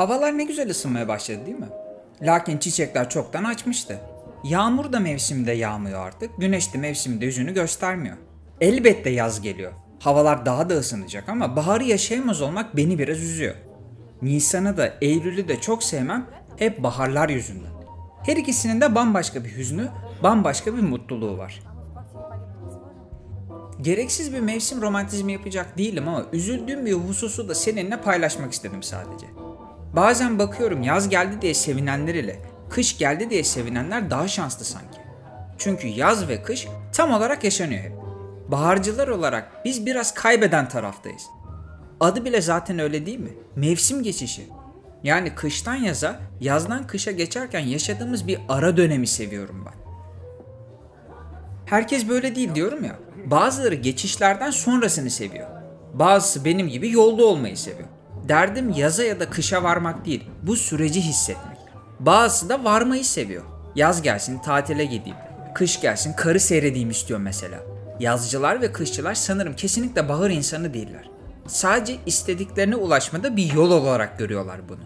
Havalar ne güzel ısınmaya başladı değil mi? Lakin çiçekler çoktan açmıştı. Yağmur da mevsiminde yağmıyor artık, güneş de mevsiminde yüzünü göstermiyor. Elbette yaz geliyor. Havalar daha da ısınacak ama baharı yaşayamaz olmak beni biraz üzüyor. Nisan'ı da Eylül'ü de çok sevmem hep baharlar yüzünden. Her ikisinin de bambaşka bir hüznü, bambaşka bir mutluluğu var. Gereksiz bir mevsim romantizmi yapacak değilim ama üzüldüğüm bir hususu da seninle paylaşmak istedim sadece. Bazen bakıyorum yaz geldi diye sevinenler ile kış geldi diye sevinenler daha şanslı sanki. Çünkü yaz ve kış tam olarak yaşanıyor hep. Baharcılar olarak biz biraz kaybeden taraftayız. Adı bile zaten öyle değil mi? Mevsim geçişi. Yani kıştan yaza, yazdan kışa geçerken yaşadığımız bir ara dönemi seviyorum ben. Herkes böyle değil diyorum ya. Bazıları geçişlerden sonrasını seviyor. Bazısı benim gibi yolda olmayı seviyor. Derdim yaza ya da kışa varmak değil, bu süreci hissetmek. Bazısı da varmayı seviyor. Yaz gelsin tatile gideyim. Kış gelsin karı seyredeyim istiyor mesela. Yazcılar ve kışçılar sanırım kesinlikle bahar insanı değiller. Sadece istediklerine ulaşmada bir yol olarak görüyorlar bunu.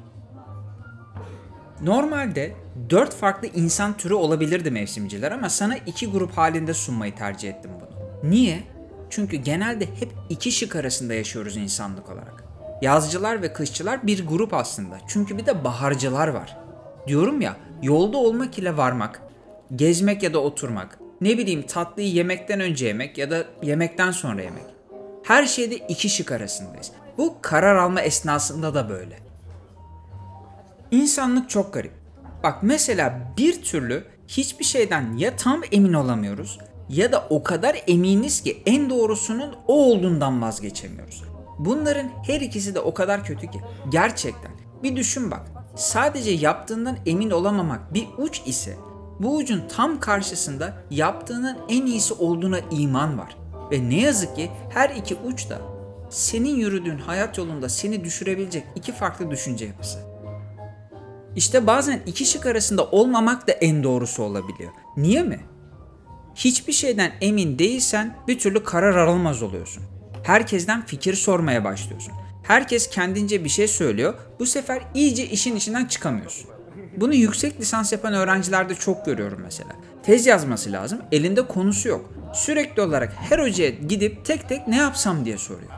Normalde dört farklı insan türü olabilirdi mevsimciler ama sana iki grup halinde sunmayı tercih ettim bunu. Niye? Çünkü genelde hep iki şık arasında yaşıyoruz insanlık olarak. Yazcılar ve kışçılar bir grup aslında. Çünkü bir de baharcılar var. Diyorum ya, yolda olmak ile varmak, gezmek ya da oturmak, ne bileyim tatlıyı yemekten önce yemek ya da yemekten sonra yemek. Her şeyde iki şık arasındayız. Bu karar alma esnasında da böyle. İnsanlık çok garip. Bak mesela bir türlü hiçbir şeyden ya tam emin olamıyoruz ya da o kadar eminiz ki en doğrusunun o olduğundan vazgeçemiyoruz. Bunların her ikisi de o kadar kötü ki. Gerçekten. Bir düşün bak. Sadece yaptığından emin olamamak bir uç ise bu ucun tam karşısında yaptığının en iyisi olduğuna iman var. Ve ne yazık ki her iki uç da senin yürüdüğün hayat yolunda seni düşürebilecek iki farklı düşünce yapısı. İşte bazen iki şık arasında olmamak da en doğrusu olabiliyor. Niye mi? Hiçbir şeyden emin değilsen bir türlü karar alamaz oluyorsun. Herkesten fikir sormaya başlıyorsun. Herkes kendince bir şey söylüyor. Bu sefer iyice işin içinden çıkamıyorsun. Bunu yüksek lisans yapan öğrencilerde çok görüyorum mesela. Tez yazması lazım, elinde konusu yok. Sürekli olarak her hocaya gidip tek tek ne yapsam diye soruyor.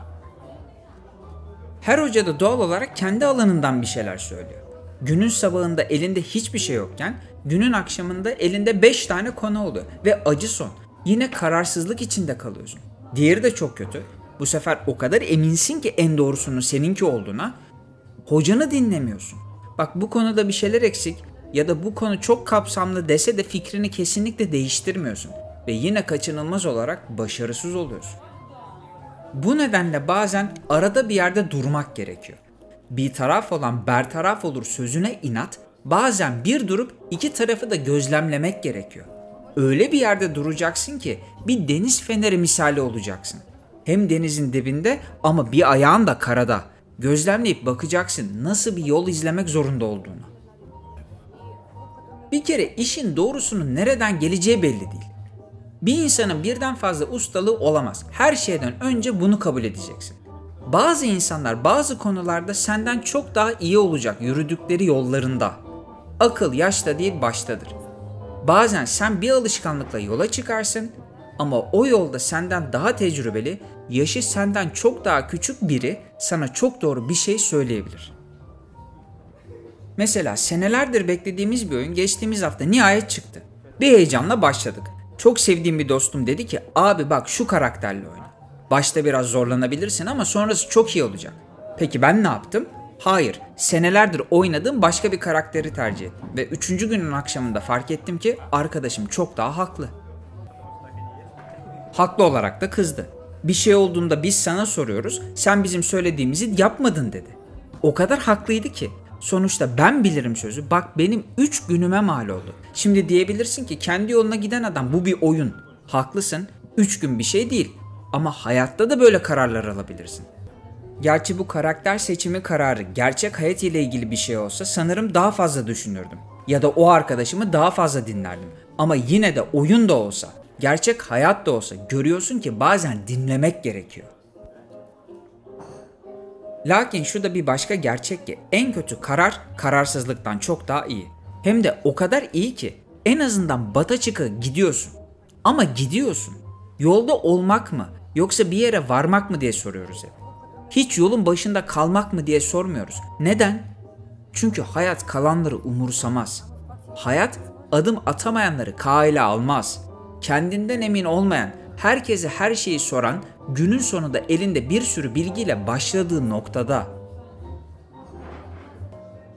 Her hoca da doğal olarak kendi alanından bir şeyler söylüyor. Günün sabahında elinde hiçbir şey yokken günün akşamında elinde 5 tane konu oluyor ve acı son. Yine kararsızlık içinde kalıyorsun. Diğeri de çok kötü. Bu sefer o kadar eminsin ki en doğrusunun seninki olduğuna hocanı dinlemiyorsun. Bak bu konuda bir şeyler eksik ya da bu konu çok kapsamlı dese de fikrini kesinlikle değiştirmiyorsun ve yine kaçınılmaz olarak başarısız oluyorsun. Bu nedenle bazen arada bir yerde durmak gerekiyor. Bir taraf olan bertaraf olur sözüne inat, bazen bir durup iki tarafı da gözlemlemek gerekiyor. Öyle bir yerde duracaksın ki bir deniz feneri misali olacaksın. Hem denizin dibinde ama bir ayağın da karada. Gözlemleyip bakacaksın nasıl bir yol izlemek zorunda olduğunu. Bir kere işin doğrusunun nereden geleceği belli değil. Bir insanın birden fazla ustalığı olamaz. Her şeyden önce bunu kabul edeceksin. Bazı insanlar bazı konularda senden çok daha iyi olacak yürüdükleri yollarında. Akıl yaşta değil baştadır. Bazen sen bir alışkanlıkla yola çıkarsın ama o yolda senden daha tecrübeli, yaşı senden çok daha küçük biri sana çok doğru bir şey söyleyebilir. Mesela senelerdir beklediğimiz bir oyun geçtiğimiz hafta nihayet çıktı. Bir heyecanla başladık. Çok sevdiğim bir dostum dedi ki abi bak şu karakterle oyna. Başta biraz zorlanabilirsin ama sonrası çok iyi olacak. Peki ben ne yaptım? Hayır, senelerdir oynadığım başka bir karakteri tercih ettim. Ve üçüncü günün akşamında fark ettim ki arkadaşım çok daha haklı. Haklı olarak da kızdı. Bir şey olduğunda biz sana soruyoruz, sen bizim söylediğimizi yapmadın dedi. O kadar haklıydı ki. Sonuçta ben bilirim sözü. Bak benim 3 günüme mal oldu. Şimdi diyebilirsin ki kendi yoluna giden adam bu bir oyun. Haklısın. 3 gün bir şey değil. Ama hayatta da böyle kararlar alabilirsin. Gerçi bu karakter seçimi kararı gerçek hayat ile ilgili bir şey olsa sanırım daha fazla düşünürdüm. Ya da o arkadaşımı daha fazla dinlerdim. Ama yine de oyun da olsa, gerçek hayat da olsa görüyorsun ki bazen dinlemek gerekiyor. Lakin şu da bir başka gerçek ki en kötü karar kararsızlıktan çok daha iyi. Hem de o kadar iyi ki en azından bata çıka gidiyorsun. Ama gidiyorsun. Yolda olmak mı yoksa bir yere varmak mı diye soruyoruz hep. Hiç yolun başında kalmak mı diye sormuyoruz. Neden? Çünkü hayat kalanları umursamaz. Hayat adım atamayanları kaile almaz. Kendinden emin olmayan, herkese her şeyi soran, günün sonunda elinde bir sürü bilgiyle başladığı noktada.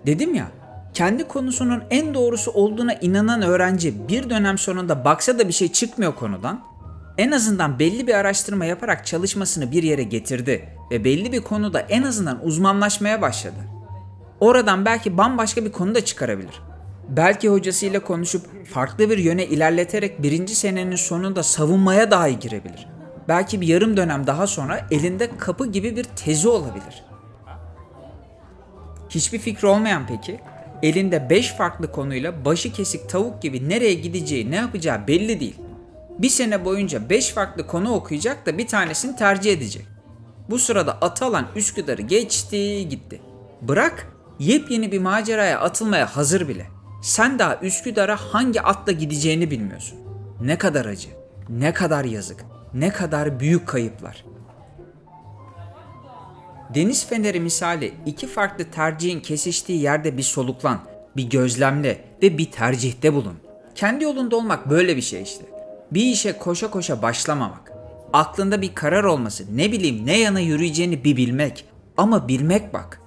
Dedim ya, kendi konusunun en doğrusu olduğuna inanan öğrenci bir dönem sonunda baksa da bir şey çıkmıyor konudan, en azından belli bir araştırma yaparak çalışmasını bir yere getirdi ve belli bir konuda en azından uzmanlaşmaya başladı. Oradan belki bambaşka bir konu da çıkarabilir. Belki hocasıyla konuşup farklı bir yöne ilerleterek birinci senenin sonunda savunmaya dahi girebilir. Belki bir yarım dönem daha sonra elinde kapı gibi bir tezi olabilir. Hiçbir fikri olmayan peki, elinde 5 farklı konuyla başı kesik tavuk gibi nereye gideceği ne yapacağı belli değil. Bir sene boyunca 5 farklı konu okuyacak da bir tanesini tercih edecek. Bu sırada Atalan Üsküdar'ı geçti gitti. Bırak yepyeni bir maceraya atılmaya hazır bile. Sen daha Üsküdar'a hangi atla gideceğini bilmiyorsun. Ne kadar acı, ne kadar yazık, ne kadar büyük kayıplar. Deniz feneri misali iki farklı tercihin kesiştiği yerde bir soluklan, bir gözlemle ve bir tercihte bulun. Kendi yolunda olmak böyle bir şey işte. Bir işe koşa koşa başlamamak. Aklında bir karar olması, ne bileyim ne yana yürüyeceğini bir bilmek. Ama bilmek bak.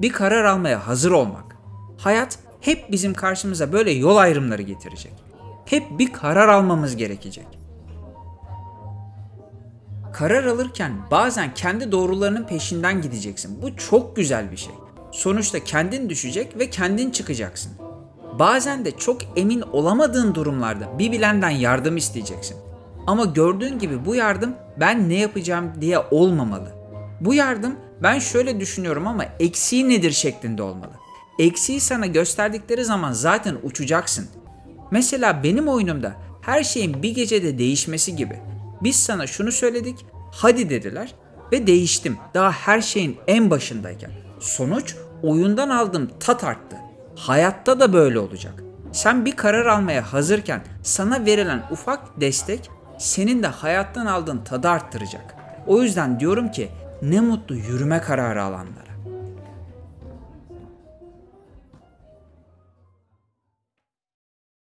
Bir karar almaya hazır olmak. Hayat hep bizim karşımıza böyle yol ayrımları getirecek. Hep bir karar almamız gerekecek. Karar alırken bazen kendi doğrularının peşinden gideceksin. Bu çok güzel bir şey. Sonuçta kendin düşecek ve kendin çıkacaksın. Bazen de çok emin olamadığın durumlarda bir bilenden yardım isteyeceksin. Ama gördüğün gibi bu yardım ben ne yapacağım diye olmamalı. Bu yardım ben şöyle düşünüyorum ama eksiği nedir şeklinde olmalı. Eksiği sana gösterdikleri zaman zaten uçacaksın. Mesela benim oyunumda her şeyin bir gecede değişmesi gibi. Biz sana şunu söyledik, hadi dediler ve değiştim. Daha her şeyin en başındayken. Sonuç oyundan aldığım tat arttı. Hayatta da böyle olacak. Sen bir karar almaya hazırken sana verilen ufak destek senin de hayattan aldığın tadı arttıracak. O yüzden diyorum ki ne mutlu yürüme kararı alanlar.